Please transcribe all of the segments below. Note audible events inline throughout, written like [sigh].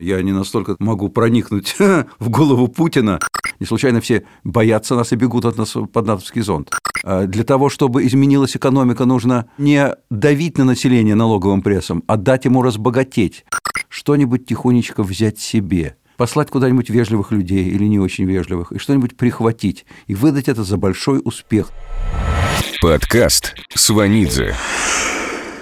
Я не настолько могу проникнуть [laughs] в голову Путина. Не случайно все боятся нас и бегут от нас под натовский зонт. А Для того, чтобы изменилась экономика, нужно не давить на население налоговым прессом, а дать ему разбогатеть. Что-нибудь тихонечко взять себе – послать куда-нибудь вежливых людей или не очень вежливых, и что-нибудь прихватить, и выдать это за большой успех. Подкаст Сванидзе.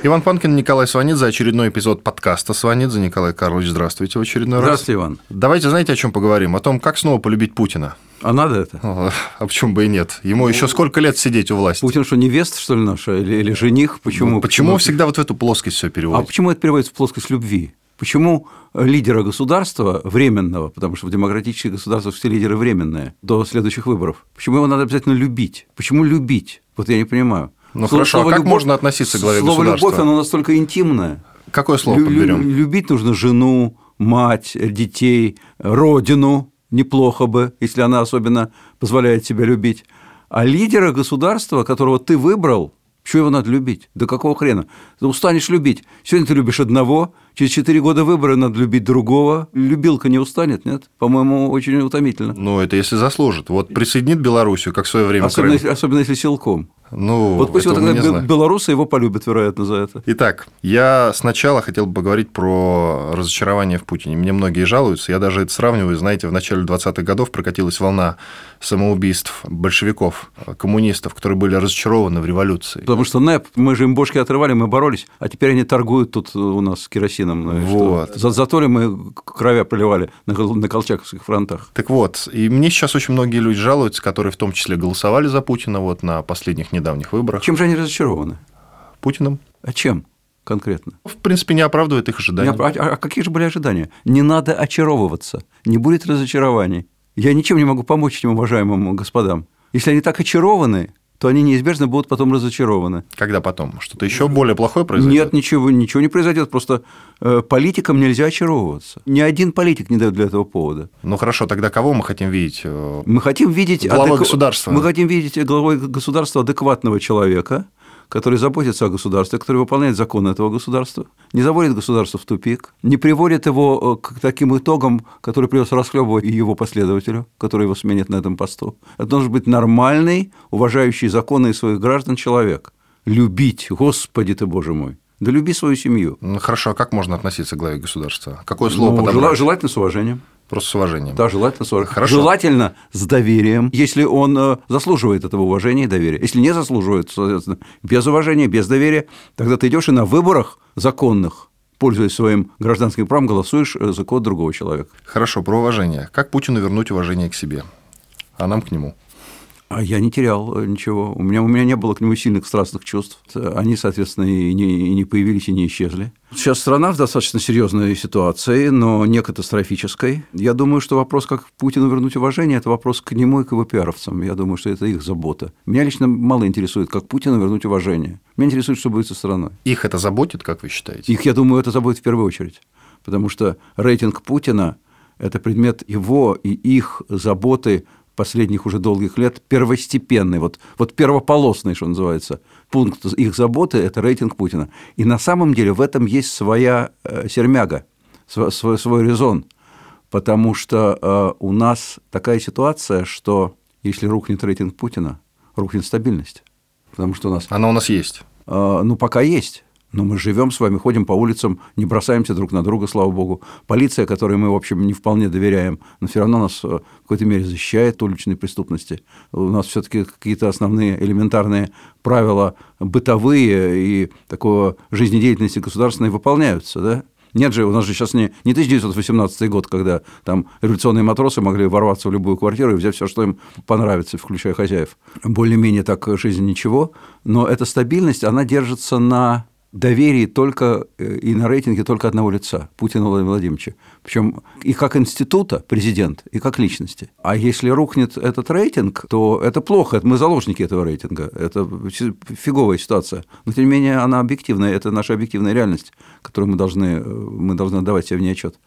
Иван Панкин, Николай Сванидзе, очередной эпизод подкаста Сванидзе. Николай Карлович, здравствуйте в очередной Здравствуйте, раз. Иван. Давайте, знаете, о чем поговорим? О том, как снова полюбить Путина. А надо это? О, А почему бы и нет? Ему еще сколько лет сидеть у власти? Путин что, невеста, что ли, наша? Или, или жених? Почему? Ну, Почему всегда вот в эту плоскость все А переводит? почему это переводится в плоскость любви? Почему лидера государства временного, потому что в демократических государствах все лидеры временные, до следующих выборов, почему его надо обязательно любить? Почему любить? Вот я не понимаю. Ну, Слово- хорошо, а слово как можно относиться к главе слово государства? любовь, оно настолько интимное. Какое слово Лю- подберем? лю- Любить нужно жену, мать, детей, родину. Неплохо бы, если она особенно позволяет себя любить. А лидера государства, которого ты выбрал, что его надо любить? Да какого хрена? Ты устанешь любить. Сегодня ты любишь одного, через 4 года выбора надо любить другого. Любилка не устанет, нет? По-моему, очень утомительно. Ну, это если заслужит. Вот присоединит Белоруссию, как в свое время Особенно, Крым. если, особенно если силком. Ну, вот пусть вот тогда белорусы его полюбят, вероятно, за это. Итак, я сначала хотел бы поговорить про разочарование в Путине. Мне многие жалуются. Я даже это сравниваю. Знаете, в начале 20-х годов прокатилась волна самоубийств большевиков, коммунистов, которые были разочарованы в революции. Потому что НЭП, мы же им бошки отрывали, мы боролись, а теперь они торгуют тут у нас керосином. что? Вот. За, зато ли мы кровя проливали на, на колчаковских фронтах? Так вот, и мне сейчас очень многие люди жалуются, которые в том числе голосовали за Путина вот на последних недавних выборах. Чем же они разочарованы? Путиным. А чем конкретно? В принципе, не оправдывает их ожиданий. Не А, а какие же были ожидания? Не надо очаровываться, не будет разочарований. Я ничем не могу помочь этим уважаемым господам. Если они так очарованы, то они неизбежно будут потом разочарованы. Когда потом? Что-то еще более плохое произойдет? Нет, ничего, ничего не произойдет. Просто э, политикам нельзя очаровываться. Ни один политик не дает для этого повода. Ну хорошо, тогда кого мы хотим видеть? Э, Мы хотим видеть Главой адек- государства. Мы хотим видеть главой государства адекватного человека, который заботится о государстве, который выполняет законы этого государства, не заводит государство в тупик, не приводит его э, к таким итогам, которые придется расхлебывать и его последователю, который его сменит на этом посту. Это должен быть нормальный, уважающий законы и своих граждан человек. Любить, Господи ты, Боже мой. Да люби свою семью. Ну хорошо, а как можно относиться к главе государства? Какое слово Ну, подобрать? жела- желательно с уважением. Просто с уважением. Да, желательно с уважением. Хорошо. Желательно с доверием, если он э, заслуживает этого уважения и доверия. Если не заслуживает, соответственно, без уважения, без доверия, тогда ты идешь и на выборах законных, пользуясь своим гражданским правом, голосуешь э, за кого другого человека. Хорошо, про уважение. Как Путину вернуть уважение к себе? А нам к нему. А я не терял э, ничего. У меня, у меня не было к нему сильных страстных чувств. Они, соответственно, и не, и не появились, и не исчезли. Сейчас страна в достаточно серьезной ситуации, но не катастрофической. Я думаю, что вопрос, как Путину вернуть уважение, это вопрос к нему и к его пиаровцам. Я думаю, что это их забота. Меня лично мало интересует, как Путину вернуть уважение. Меня интересует, что будет со страной. Их это заботит, как вы считаете? Их, я думаю, это заботит в первую очередь. Потому что рейтинг Путина – это предмет его и их заботы последних уже долгих лет первостепенный, вот, вот первополосный, что называется. Пункт их заботы – это рейтинг Путина. И на самом деле в этом есть своя э, сермяга, свой, свой, свой резон. Потому что э, у нас такая ситуация, что если рухнет рейтинг Путина, рухнет стабильность. Потому что у нас Она у нас есть. а, ну, пока есть. Но мы живем с вами, ходим по улицам, не бросаемся друг на друга, слава богу. Полиция, которой мы, в общем, не вполне доверяем, но все равно нас э, в какой-то мере защищает от уличной преступности. У нас все-таки какие-то основные элементарные правила бытовые и такого жизнедеятельности государственной выполняются, да? Нет же, у нас же сейчас не, не 1918 год, когда там революционные матросы могли ворваться в любую квартиру и взять все, что им понравится, включая хозяев. Более-менее так жизнь ничего, но эта стабильность, она держится на доверии только э, и на рейтинге только одного лица Путина Владимира Владимировича. Причем и как института президент, и как личности. А если рухнет этот рейтинг, то это плохо, это мы заложники этого рейтинга. Это фиговая ситуация. Но тем не менее она объективная, это наша объективная реальность, которую мы должны, э, мы должны отдавать себе в ней отчет.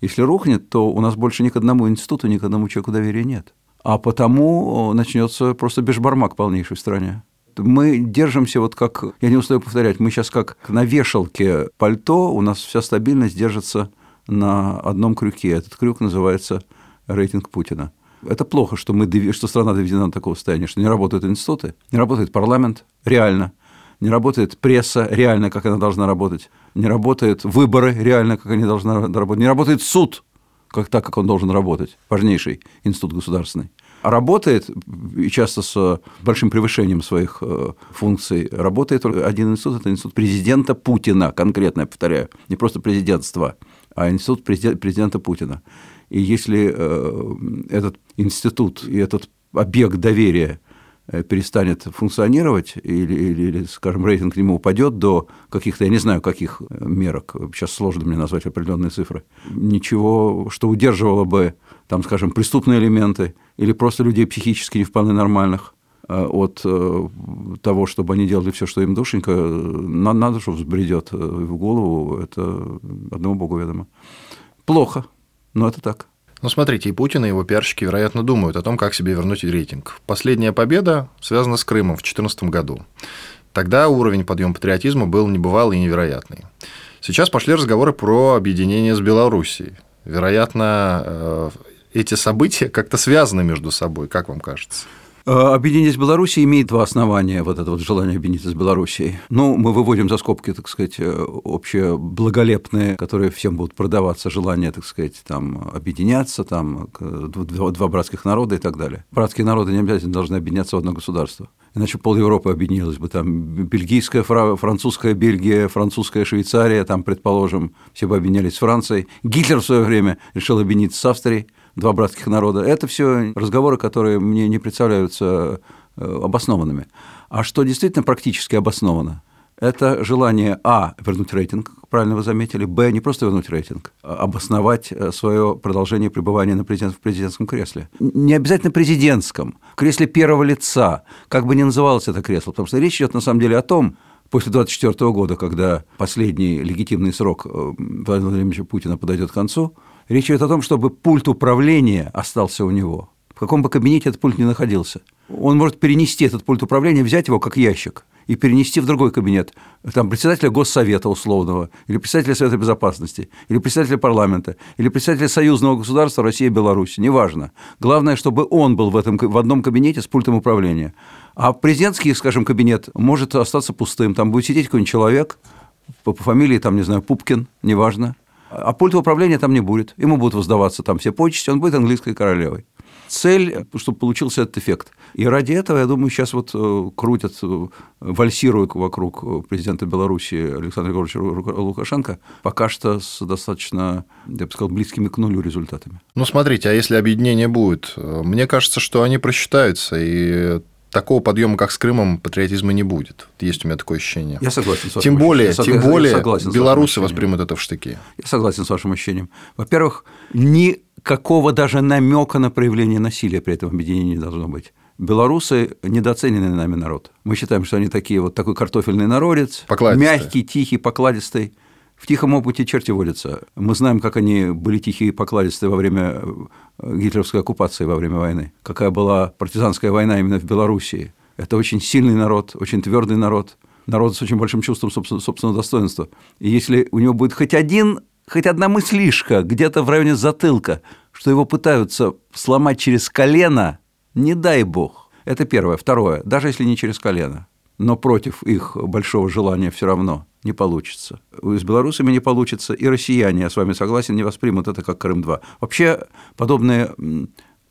Если рухнет, то у нас больше ни к одному институту, ни к одному человеку доверия нет. А потому начнется просто бешбармак полнейший в стране мы держимся вот как, я не устаю повторять, мы сейчас как на вешалке пальто, у нас вся стабильность держится на одном крюке. Этот крюк называется рейтинг Путина. Это плохо, что, мы, что страна доведена до такого состояния, что не работают институты, не работает парламент, реально, не работает пресса, реально, как она должна работать, не работают выборы, реально, как они должны работать, не работает суд, как так, как он должен работать, важнейший институт государственный. Работает, часто с большим превышением своих э, функций, работает один институт, это институт президента Путина, конкретно, я повторяю, не просто президентства, а институт президента Путина. И если э, этот институт и этот объект доверия э, перестанет функционировать, или, или, или, скажем, рейтинг к нему упадет до каких-то, я не знаю, каких мерок, сейчас сложно мне назвать определенные цифры, ничего, что удерживало бы, там, скажем, преступные элементы или просто людей психически не вполне нормальных э, от того, чтобы они делали все, что им душенька, надо, что взбредет в голову, это одному Богу ведомо. Плохо, но это так. Ну, смотрите, и Путин, и его пиарщики, вероятно, думают о том, как себе вернуть рейтинг. Последняя победа связана с Крымом в 2014 году. Тогда уровень подъема патриотизма был небывалый и невероятный. Сейчас пошли разговоры про объединение с Белоруссией. Вероятно, э, эти события как-то связаны между собой, как вам кажется? Э, объединение с Белоруссией имеет два основания, вот это вот желание объединиться с Белоруссией. Ну, мы выводим за скобки, так сказать, э, общее благолепные, которые всем будут продаваться, желание, так сказать, там, объединяться, там, два, два братских народа и так далее. Братские народы не обязательно должны объединяться в одно государство. Иначе пол Европы объединилась бы. Там бельгийская, французская Бельгия, французская Швейцария, там, предположим, все бы объединялись с Францией. Гитлер в свое время решил объединиться с Австрией два братских народа. Это все разговоры, которые мне не представляются э, обоснованными. А что действительно практически обосновано, это желание, а, вернуть рейтинг, правильно вы заметили, б, не просто вернуть рейтинг, а обосновать э, свое продолжение пребывания на президент, в президентском кресле. Не обязательно президентском, кресле первого лица, как бы ни называлось это кресло, потому что речь идет на самом деле о том, после 24 года, когда последний легитимный срок э, Владимира Владимировича Путина подойдет к концу, Речь идет о том, чтобы пульт управления остался у него. В каком бы кабинете этот пульт ни находился. Он может перенести этот пульт управления, взять его как ящик и перенести в другой кабинет. Там председателя Госсовета условного, или председателя Совета Безопасности, или председателя парламента, или председателя союзного государства Россия и Беларусь, неважно. Главное, чтобы он был в, этом, в одном кабинете с пультом управления. А президентский, скажем, кабинет может остаться пустым. Там будет сидеть какой-нибудь человек по, по фамилии, там, не знаю, Пупкин, неважно, а пульта управления там не будет. Ему будут воздаваться там все почести, он будет английской королевой. Цель, чтобы получился этот эффект. И ради этого, я думаю, сейчас вот э, крутят, э, вальсируют вокруг президента Беларуси Александра Григорьевича Лукашенко пока что с достаточно, я бы сказал, близкими к нулю результатами. Ну, смотрите, а если объединение будет? Мне кажется, что они просчитаются, и такого подъема, как с Крымом, патриотизма не будет. Есть у меня такое ощущение. Я согласен с вашим Тем более, тем более согласен белорусы воспримут это в штыки. Я согласен с вашим ощущением. Во-первых, никакого даже намека на проявление насилия при этом объединении не должно быть. Белорусы недооцененный нами народ. Мы считаем, что они такие вот такой картофельный народец, мягкий, тихий, покладистый. В тихом опыте черти водятся. Мы знаем, как они были тихие и покладистые во время э, гитлеровской оккупации, во время войны. Какая была партизанская война именно в Белоруссии. Это очень сильный народ, очень твердый народ, народ с очень большим чувством собственного достоинства. И если у него будет хоть один, хоть одна мыслишка где-то в районе затылка, что его пытаются сломать через колено, не дай бог. Это первое. Второе. Даже если не через колено, но против их большого желания все равно не получится. С белорусами не получится, и россияне, я с вами согласен, не воспримут это как Крым-2. Вообще, подобные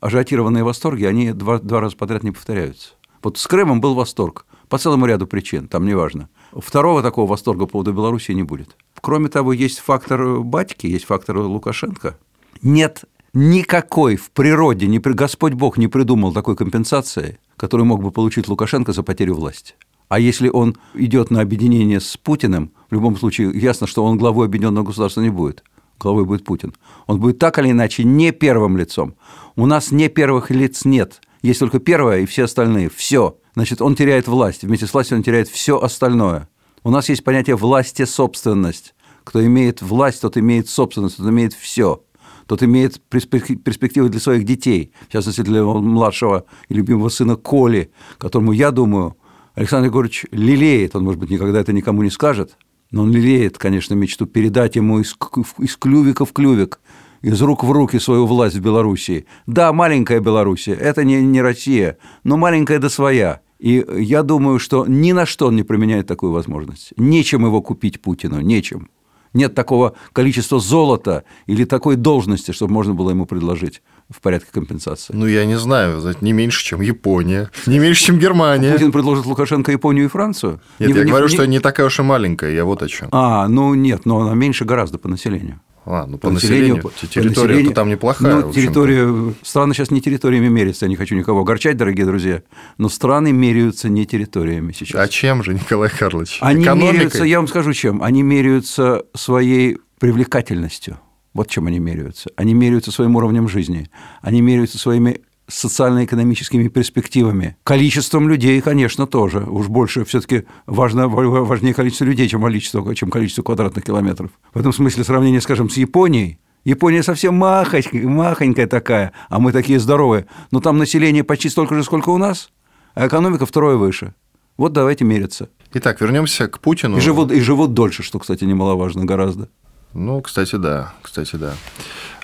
ажиотированные восторги, они два, два раза подряд не повторяются. Вот с Крымом был восторг по целому ряду причин, там неважно. Второго такого восторга по поводу Беларуси не будет. Кроме того, есть фактор батьки, есть фактор Лукашенко. Нет никакой в природе, ни Господь Бог не придумал такой компенсации, которую мог бы получить Лукашенко за потерю власти. А если он идет на объединение с Путиным, в любом случае ясно, что он главой объединенного государства не будет. Главой будет Путин. Он будет так или иначе не первым лицом. У нас не первых лиц нет. Есть только первое и все остальные. Все. Значит, он теряет власть. Вместе с властью он теряет все остальное. У нас есть понятие власти собственность. Кто имеет власть, тот имеет собственность, тот имеет все. Тот имеет перспективы для своих детей, в частности, для младшего и любимого сына Коли, которому, я думаю, Александр Егорович лелеет, он, может быть, никогда это никому не скажет, Но он лелеет, конечно, мечту передать ему из, из клювика в клювик, из рук в руки свою власть в Белоруссии. Да, маленькая Белоруссия, это не, не Россия, но маленькая да своя. И я думаю, что ни на что он не применяет такую возможность. Нечем его купить Путину, нечем. Нет такого количества золота или такой должности, чтобы можно было ему предложить в порядке компенсации. Ну, я не знаю, не меньше, чем Япония, не меньше, чем Германия. Путин предложит Лукашенко Японию и Францию? Нет, не, я не, говорю, не... что не такая уж и маленькая, я вот о чем. А, ну нет, но она меньше гораздо по населению. А, ну по, по населению, по, территория там неплохая. Ну, территория, страны сейчас не территориями меряются, я не хочу никого огорчать, дорогие друзья, но страны меряются не территориями сейчас. А чем же, Николай Карлович? Они Экономикой? меряются, я вам скажу чем, они меряются своей привлекательностью. Вот чем они меряются. Они меряются своим уровнем жизни. Они меряются своими социально-экономическими перспективами. Количеством людей, конечно, тоже. Уж больше все-таки важно, важнее количество людей, чем количество, чем количество квадратных километров. В этом смысле сравнение, скажем, с Японией. Япония совсем махонькая, махонькая такая, а мы такие здоровые. Но там население почти столько же, сколько у нас, а экономика втрое выше. Вот давайте мериться. Итак, вернемся к Путину. И живут, и живут дольше, что, кстати, немаловажно гораздо. Ну, кстати, да, кстати, да.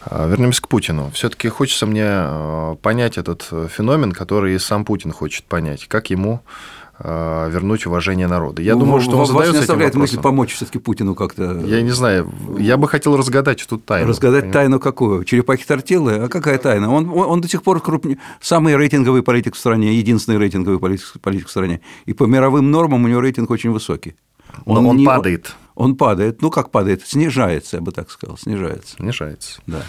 А, вернемся к Путину. Все-таки хочется мне а, понять этот феномен, который сам Путин хочет понять. Как ему а, вернуть уважение народа. Я ну, думаю, что он задается не оставляет мысль помочь все-таки Путину как-то. Я не знаю. Я бы хотел разгадать тут тайну. Разгадать понимаете? тайну какую? Черепахи тортилы? А какая тайна? Он, он, он до сих пор крупнее, самый рейтинговый политик в стране, единственный рейтинговый политик, политик в стране. И по мировым нормам у него рейтинг очень высокий. Он, Но он не, падает. Он падает. Ну, как падает? Снижается, я бы так сказал. Снижается. Снижается. Да.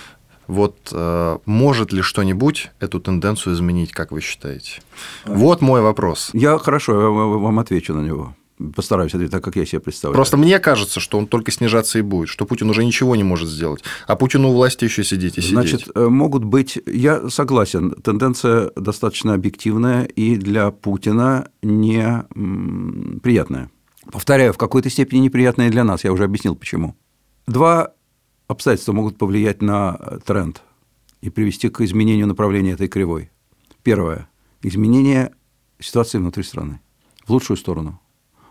Вот э, может ли что-нибудь эту тенденцию изменить, как вы считаете? Вот мой вопрос. Я хорошо, я вам отвечу на него. Постараюсь ответить так, как я себе представляю. Просто мне кажется, что он только снижаться и будет, что Путин уже ничего не может сделать, а Путину у власти еще сидеть и сидеть. Значит, э, могут быть, я согласен, тенденция достаточно объективная и для Путина неприятная. Повторяю, в какой-то степени неприятная для нас, я уже объяснил почему. Два обстоятельства могут повлиять на тренд и привести к изменению направления этой кривой. Первое. Изменение ситуации внутри страны в лучшую сторону.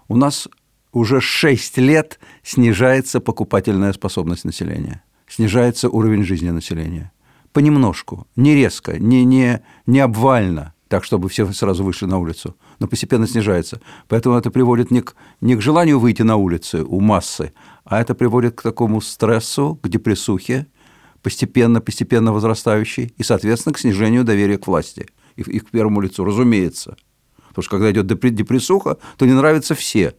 У нас уже 6 лет снижается покупательная способность населения, снижается уровень жизни населения. Понемножку, не резко, не, не, не обвально, так, чтобы все сразу вышли на улицу, но постепенно снижается. Поэтому это приводит не к, не к желанию выйти на улицы у массы, а это приводит к такому стрессу, к депрессухе, постепенно, постепенно возрастающей, и, соответственно, к снижению доверия к власти и, и к первому лицу, разумеется. Потому что когда идет депрессуха, то не нравятся все.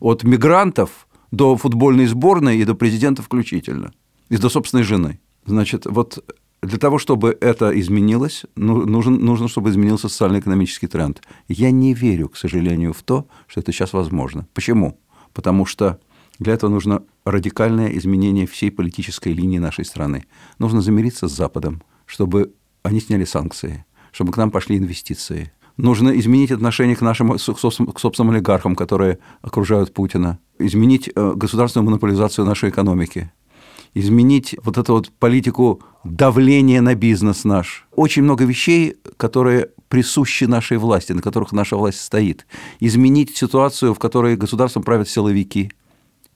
От мигрантов до футбольной сборной и до президента включительно. И до собственной жены. Значит, вот для того, чтобы это изменилось, ну, нужен, нужно, чтобы изменился социально-экономический тренд. Я не верю, к сожалению, в то, что это сейчас возможно. Почему? Потому что для этого нужно радикальное изменение всей политической линии нашей страны. Нужно замириться с Западом, чтобы они сняли санкции, чтобы к нам пошли инвестиции. Нужно изменить отношение к нашим к собственным олигархам, которые окружают Путина. Изменить э, государственную монополизацию нашей экономики. Изменить вот эту вот политику давления на бизнес наш. Очень много вещей, которые присущи нашей власти, на которых наша власть стоит. Изменить ситуацию, в которой государством правят силовики –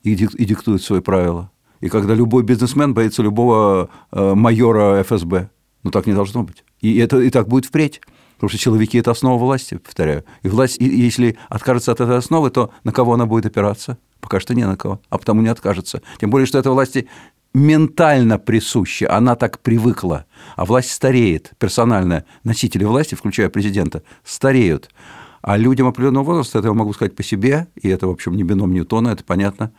и, диктует свои правила. И когда любой бизнесмен боится любого э, майора ФСБ. Ну, так не должно быть. И, это, и так будет впредь. Потому что силовики – это основа власти, повторяю. И власть, если откажется от этой основы, то на кого она будет опираться? Пока что не на кого, а потому не откажется. Тем более, что эта власти ментально присуща, она так привыкла. А власть стареет, персональная. Носители власти, включая президента, стареют. А людям определенного возраста, это я могу сказать по себе, и это, в общем, не бином Ньютона, это понятно,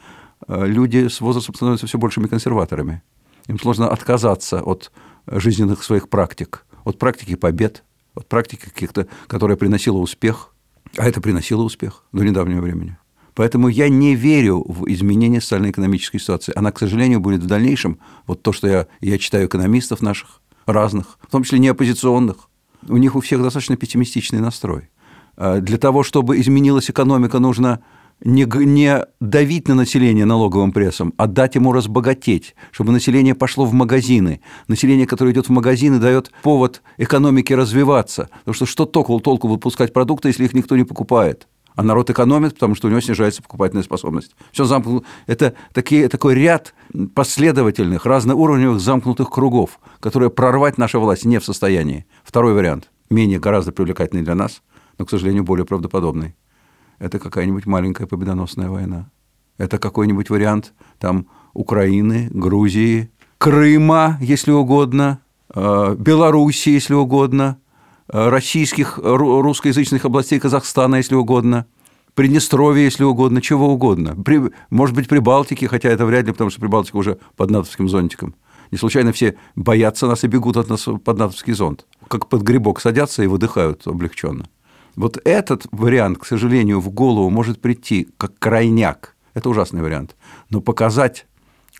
э, люди с возрастом становятся все большими консерваторами. Им сложно отказаться от жизненных своих практик, от практики побед, от практики каких-то, которая приносила успех, а это приносило успех до недавнего времени. Поэтому я не верю в изменение социально-экономической ситуации. Она, к сожалению, будет в дальнейшем, вот то, что я, я читаю экономистов наших, разных, в том числе не оппозиционных, у них у всех достаточно пессимистичный настрой. Э, для того, чтобы изменилась экономика, нужно не, не давить на население налоговым прессом, а дать ему разбогатеть, чтобы население пошло в магазины. Население, которое идет в магазины, дает повод экономике развиваться. Потому что что толку, толку выпускать продукты, если их никто не покупает? А народ экономит, потому что у него снижается покупательная способность. Все замкнуто. Это такие, такой ряд последовательных, разноуровневых замкнутых кругов, которые прорвать наша власть не в состоянии. Второй вариант, менее гораздо привлекательный для нас, но, к сожалению, более правдоподобный. Это какая-нибудь маленькая победоносная война. Это какой-нибудь вариант там Украины, Грузии, Крыма, если угодно, э, Белоруссии, если угодно, российских, русскоязычных областей Казахстана, если угодно, Приднестровье, если угодно, чего угодно. При, может быть, Прибалтики, хотя это вряд ли, потому что Прибалтика уже под натовским зонтиком. Не случайно все боятся нас и бегут от нас под натовский зонт. Как под грибок садятся и выдыхают облегченно. Вот этот вариант, к сожалению, в голову может прийти как крайняк. Это ужасный вариант. Но показать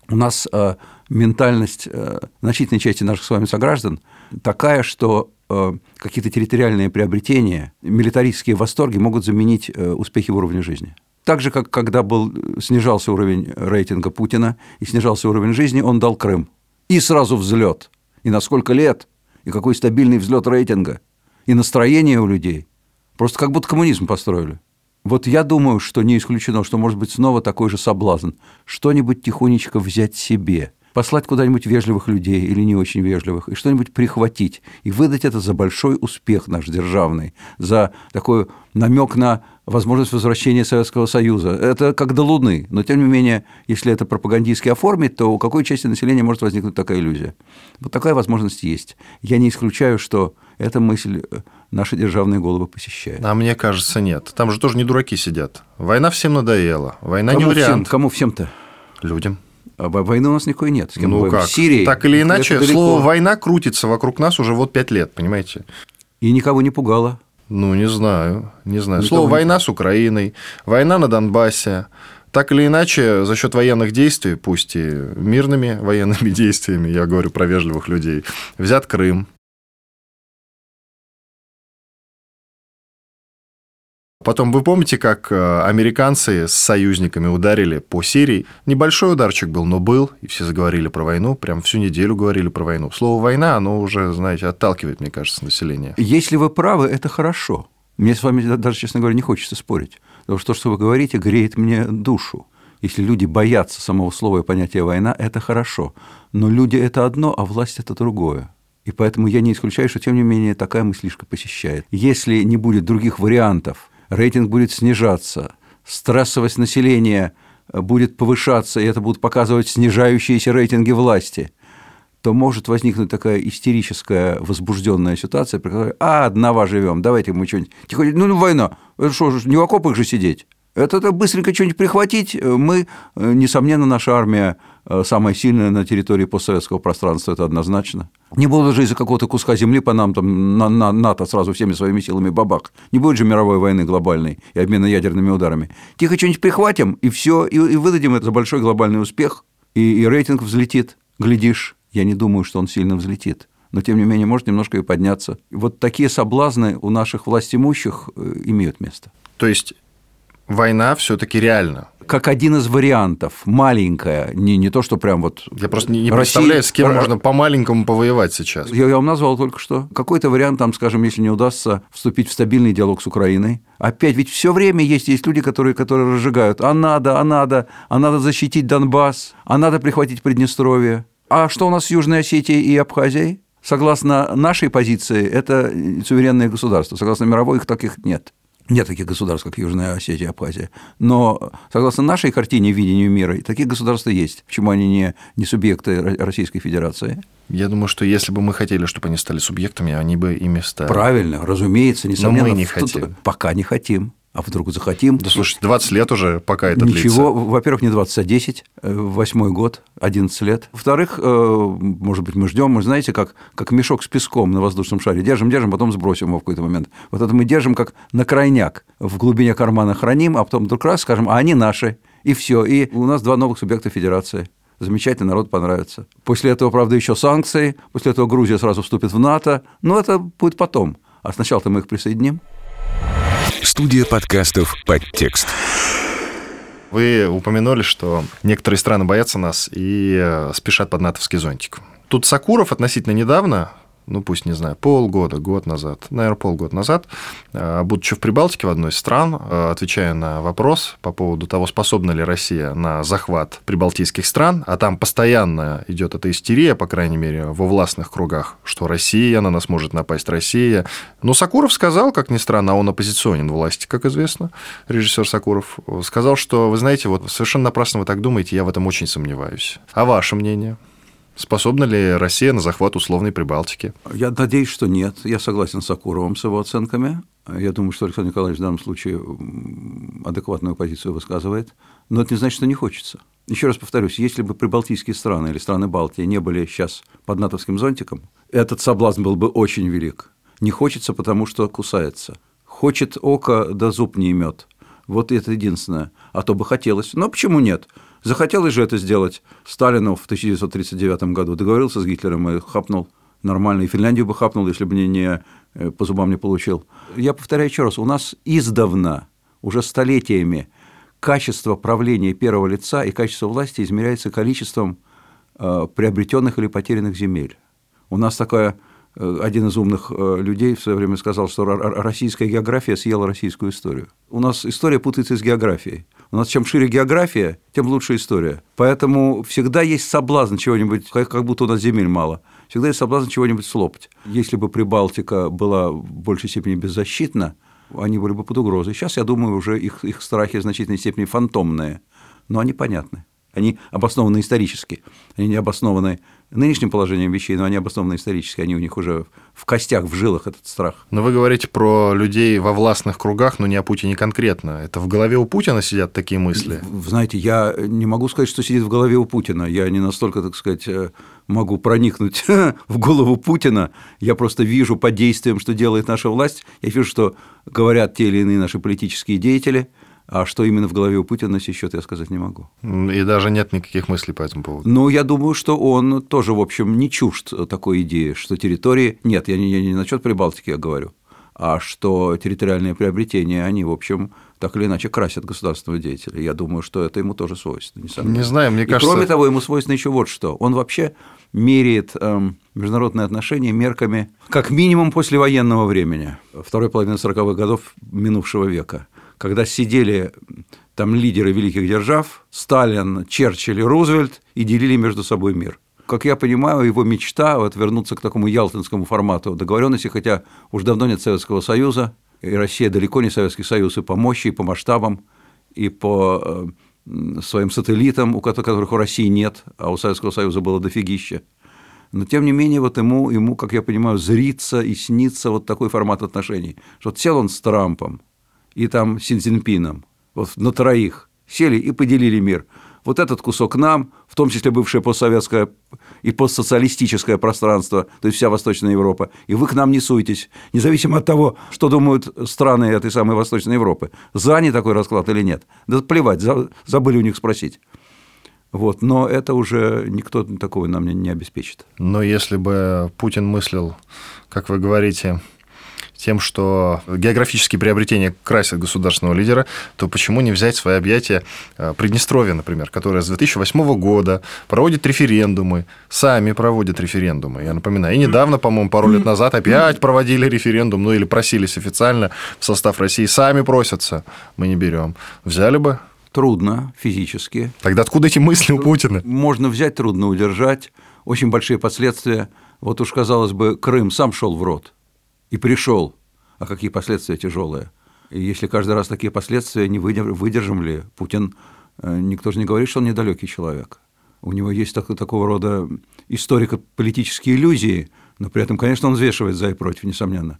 у нас э, ментальность э, значительной части наших с вами сограждан такая, что э, какие-то территориальные приобретения, милитаристские восторги могут заменить э, успехи в уровне жизни. Так же, как когда был, снижался уровень рейтинга Путина и снижался уровень жизни, он дал Крым. И сразу взлет. И на сколько лет, и какой стабильный взлет рейтинга, и настроение у людей. Просто как будто коммунизм построили. Вот я думаю, что не исключено, что может быть снова такой же соблазн. Что-нибудь тихонечко взять себе, послать куда-нибудь вежливых людей или не очень вежливых, и что-нибудь прихватить, и выдать это за большой успех наш державный, за такой намек на возможность возвращения Советского Союза. Это как до Луны, но тем не менее, если это пропагандистски оформить, то у какой части населения может возникнуть такая иллюзия? Вот такая возможность есть. Я не исключаю, что эта мысль э, наши державные головы посещает. А мне кажется, нет. Там же тоже не дураки сидят. Война всем надоела. Война кому не вариант. Всем, кому всем-то? Людям. А войны у нас никакой нет. С кем ну как? В Сирии. Так или иначе, слово «война» крутится вокруг нас уже вот пять лет, понимаете? И никого не пугало. Ну, не знаю, не знаю. Никого слово «война» с Украиной, война на Донбассе, так или иначе, за счет военных действий, пусть и мирными военными [laughs] действиями, я говорю про вежливых людей, взят Крым, Потом вы помните, как э, американцы с союзниками ударили по Сирии? Небольшой ударчик был, но был, и все заговорили про войну, прям всю неделю говорили про войну. Слово «война», оно уже, знаете, отталкивает, мне кажется, население. Если вы правы, это хорошо. Мне с вами даже, честно говоря, не хочется спорить. Потому что то, что вы говорите, греет мне душу. Если люди боятся самого слова и понятия «война», это хорошо. Но люди – это одно, а власть – это другое. И поэтому я не исключаю, что, тем не менее, такая мыслишка посещает. Если не будет других вариантов – рейтинг будет снижаться, стрессовость населения будет повышаться, и это будут показывать снижающиеся рейтинги власти, то может возникнуть такая истерическая, возбужденная ситуация, при которой, а, одного живем, давайте мы что-нибудь... Тихо, ну, ну, война, это что, не в окопах же сидеть? Это, это быстренько что-нибудь прихватить. Мы, несомненно, наша армия Э, самая сильная на территории постсоветского пространства, это однозначно. Не будет же из-за какого-то куска земли по нам там на, на НАТО сразу всеми своими силами бабах. Не будет же мировой войны глобальной и обмена ядерными ударами. Тихо что-нибудь прихватим, и все, и, и выдадим это за большой глобальный успех, и, и рейтинг взлетит. Глядишь, я не думаю, что он сильно взлетит но тем не менее может немножко и подняться. Вот такие соблазны у наших властимущих э, имеют место. То есть война все-таки реальна? Как один из вариантов, маленькая, не, не то, что прям вот... Я просто не, не Россия... представляю, с кем можно по-маленькому повоевать сейчас. Я, я вам назвал только что. Какой-то вариант, там, скажем, если не удастся вступить в стабильный диалог с Украиной. Опять, ведь все время есть, есть люди, которые, которые разжигают. А надо, а надо, а надо защитить Донбасс, а надо прихватить Приднестровье. А что у нас с Южной Осетией и Абхазией? Согласно нашей позиции, это суверенные государства. Согласно мировой, их таких нет. Нет таких государств, как Южная Осетия, Абхазия. Но согласно нашей картине видению мира, такие государства есть. Почему они не, не субъекты Российской Федерации? Я думаю, что если бы мы хотели, чтобы они стали субъектами, они бы ими стали. Правильно, разумеется, несомненно. Но мы не хотим. Пока не хотим. А вдруг захотим? Да слушай, 20 лет уже, пока это Ничего, длится. во-первых, не 20, а 10, э, восьмой год, 11 лет. Во-вторых, э, может быть, мы ждем, мы знаете, как, как мешок с песком на воздушном шаре. Держим, держим, потом сбросим его в какой-то момент. Вот это мы держим как на крайняк. В глубине кармана храним, а потом вдруг раз скажем, а они наши. И все. И у нас два новых субъекта федерации. Замечательно, народ понравится. После этого, правда, еще санкции. После этого Грузия сразу вступит в НАТО. Но это будет потом. А сначала-то мы их присоединим. Студия подкастов «Подтекст». Вы упомянули, что некоторые страны боятся нас и э, спешат под натовский зонтик. Тут Сакуров относительно недавно ну пусть, не знаю, полгода, год назад, наверное, полгода назад, э, будучи в Прибалтике в одной из стран, э, отвечая на вопрос по поводу того, способна ли Россия на захват прибалтийских стран, а там постоянно идет эта истерия, по крайней мере, во властных кругах, что Россия, на нас может напасть Россия. Но Сакуров сказал, как ни странно, а он оппозиционен власти, как известно, режиссер Сакуров, сказал, что, вы знаете, вот совершенно напрасно вы так думаете, я в этом очень сомневаюсь. А ваше мнение? Способна ли Россия на захват условной Прибалтики? Я надеюсь, что нет. Я согласен с Акуровым, с его оценками. Я думаю, что Александр Николаевич в данном случае адекватную позицию высказывает. Но это не значит, что не хочется. Еще раз повторюсь, если бы прибалтийские страны или страны Балтии не были сейчас под натовским зонтиком, этот соблазн был бы очень велик. Не хочется, потому что кусается. Хочет око, да зуб не имет. Вот это единственное. А то бы хотелось. Но почему нет? Захотелось же это сделать Сталину в 1939 году. Договорился с Гитлером и хапнул нормально. И Финляндию бы хапнул, если бы не, не э, по зубам не получил. Я повторяю еще раз, у нас издавна, уже столетиями, качество правления первого лица и качество власти измеряется количеством э, приобретенных или потерянных земель. У нас такая один из умных э, людей в свое время сказал, что российская география съела российскую историю. У нас история путается с географией. У нас чем шире география, тем лучше история. Поэтому всегда есть соблазн чего-нибудь, как будто у нас земель мало. Всегда есть соблазн чего-нибудь слопать. Если бы Прибалтика была в большей степени беззащитна, они были бы под угрозой. Сейчас, я думаю, уже их, их страхи в значительной степени фантомные, но они понятны. Они обоснованы исторически, они не обоснованы нынешним положением вещей, но они обоснованы исторически, они у них уже в костях, в жилах этот страх. Но вы говорите про людей во властных кругах, но не о Путине конкретно. Это в голове у Путина сидят такие мысли? Знаете, я не могу сказать, что сидит в голове у Путина. Я не настолько, так сказать, э, могу проникнуть [laughs] в голову Путина. Я просто вижу по действиям, что делает наша власть. Я вижу, что говорят те или иные наши политические деятели – а что именно в голове у Путина на сей счет, я сказать не могу. И даже нет никаких мыслей по этому поводу. Ну, я думаю, что он тоже, в общем, не чужд такой идеи, что территории... Нет, я не, я не насчет Прибалтики я говорю, а что территориальные приобретения, они, в общем, так или иначе красят государственного деятеля. Я думаю, что это ему тоже свойственно. Не знаю, мне И кажется... кроме того, ему свойственно еще вот что. Он вообще меряет эм, международные отношения мерками как минимум послевоенного времени, второй половины 40-х годов минувшего века когда сидели там лидеры великих держав, Сталин, Черчилль и Рузвельт, и делили между собой мир. Как я понимаю, его мечта вот вернуться к такому ялтинскому формату договоренности, хотя уж давно нет Советского Союза, и Россия далеко не Советский Союз и по мощи, и по масштабам, и по э, своим сателлитам, у которых у России нет, а у Советского Союза было дофигища. Но, тем не менее, вот ему, ему, как я понимаю, зрится и снится вот такой формат отношений, что сел он с Трампом, и там Син Цзиньпином, вот на троих, сели и поделили мир. Вот этот кусок нам, в том числе бывшее постсоветское и постсоциалистическое пространство, то есть вся Восточная Европа, и вы к нам не суетесь, независимо от того, что думают страны этой самой Восточной Европы, за не такой расклад или нет. Да плевать, забыли у них спросить. Вот, но это уже никто такого нам не обеспечит. Но если бы Путин мыслил, как вы говорите, тем, что географические приобретения красят государственного лидера, то почему не взять свои объятия э, Приднестровья, например, которое с 2008 года проводит референдумы, сами проводят референдумы, я напоминаю. И недавно, по-моему, пару лет назад опять проводили референдум, ну или просились официально в состав России, сами просятся, мы не берем. Взяли бы? Трудно физически. Тогда откуда эти мысли у Путина? Можно взять, трудно удержать, очень большие последствия. Вот уж, казалось бы, Крым сам шел в рот и пришел, а какие последствия тяжелые. И если каждый раз такие последствия, не выдержим ли? Путин, э, никто же не говорит, что он недалекий человек. У него есть так, такого рода историко-политические иллюзии, но при этом, конечно, он взвешивает за и против, несомненно.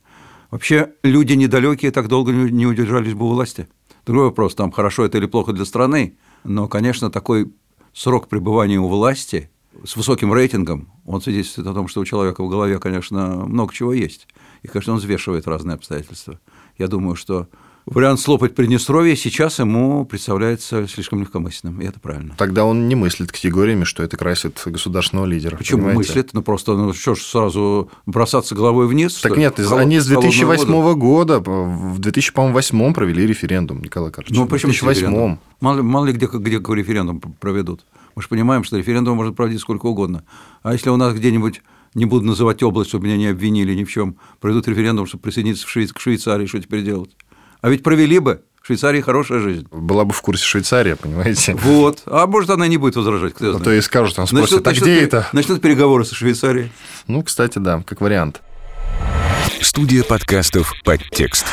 Вообще, люди недалекие так долго не удержались бы у власти. Другой вопрос, там хорошо это или плохо для страны, но, конечно, такой срок пребывания у власти с высоким рейтингом, он свидетельствует о том, что у человека в голове, конечно, много чего есть. И, конечно, он взвешивает разные обстоятельства. Я думаю, что вариант слопать Приднестровье сейчас ему представляется слишком легкомысленным, и это правильно. Тогда он не мыслит категориями, что это красит государственного лидера. Почему понимаете? мыслит? Ну просто, ну что ж, сразу бросаться головой вниз? Так нет, холод, они с 2008 года, в 2008 провели референдум, Николай Карлович. Ну почему в 2008? Мало, мало ли где, где какой референдум проведут. Мы же понимаем, что референдум может проводить сколько угодно. А если у нас где-нибудь не буду называть область, чтобы меня не обвинили ни в чем, проведут референдум, чтобы присоединиться к Швейцарии, что теперь делать? А ведь провели бы. В Швейцарии хорошая жизнь. Была бы в курсе Швейцария, понимаете? Вот. А может, она не будет возражать, кто знает. А то и скажут, там спросят, начнут, а где начнут, это? Начнут переговоры со Швейцарией. Ну, кстати, да, как вариант. Студия подкастов «Подтекст».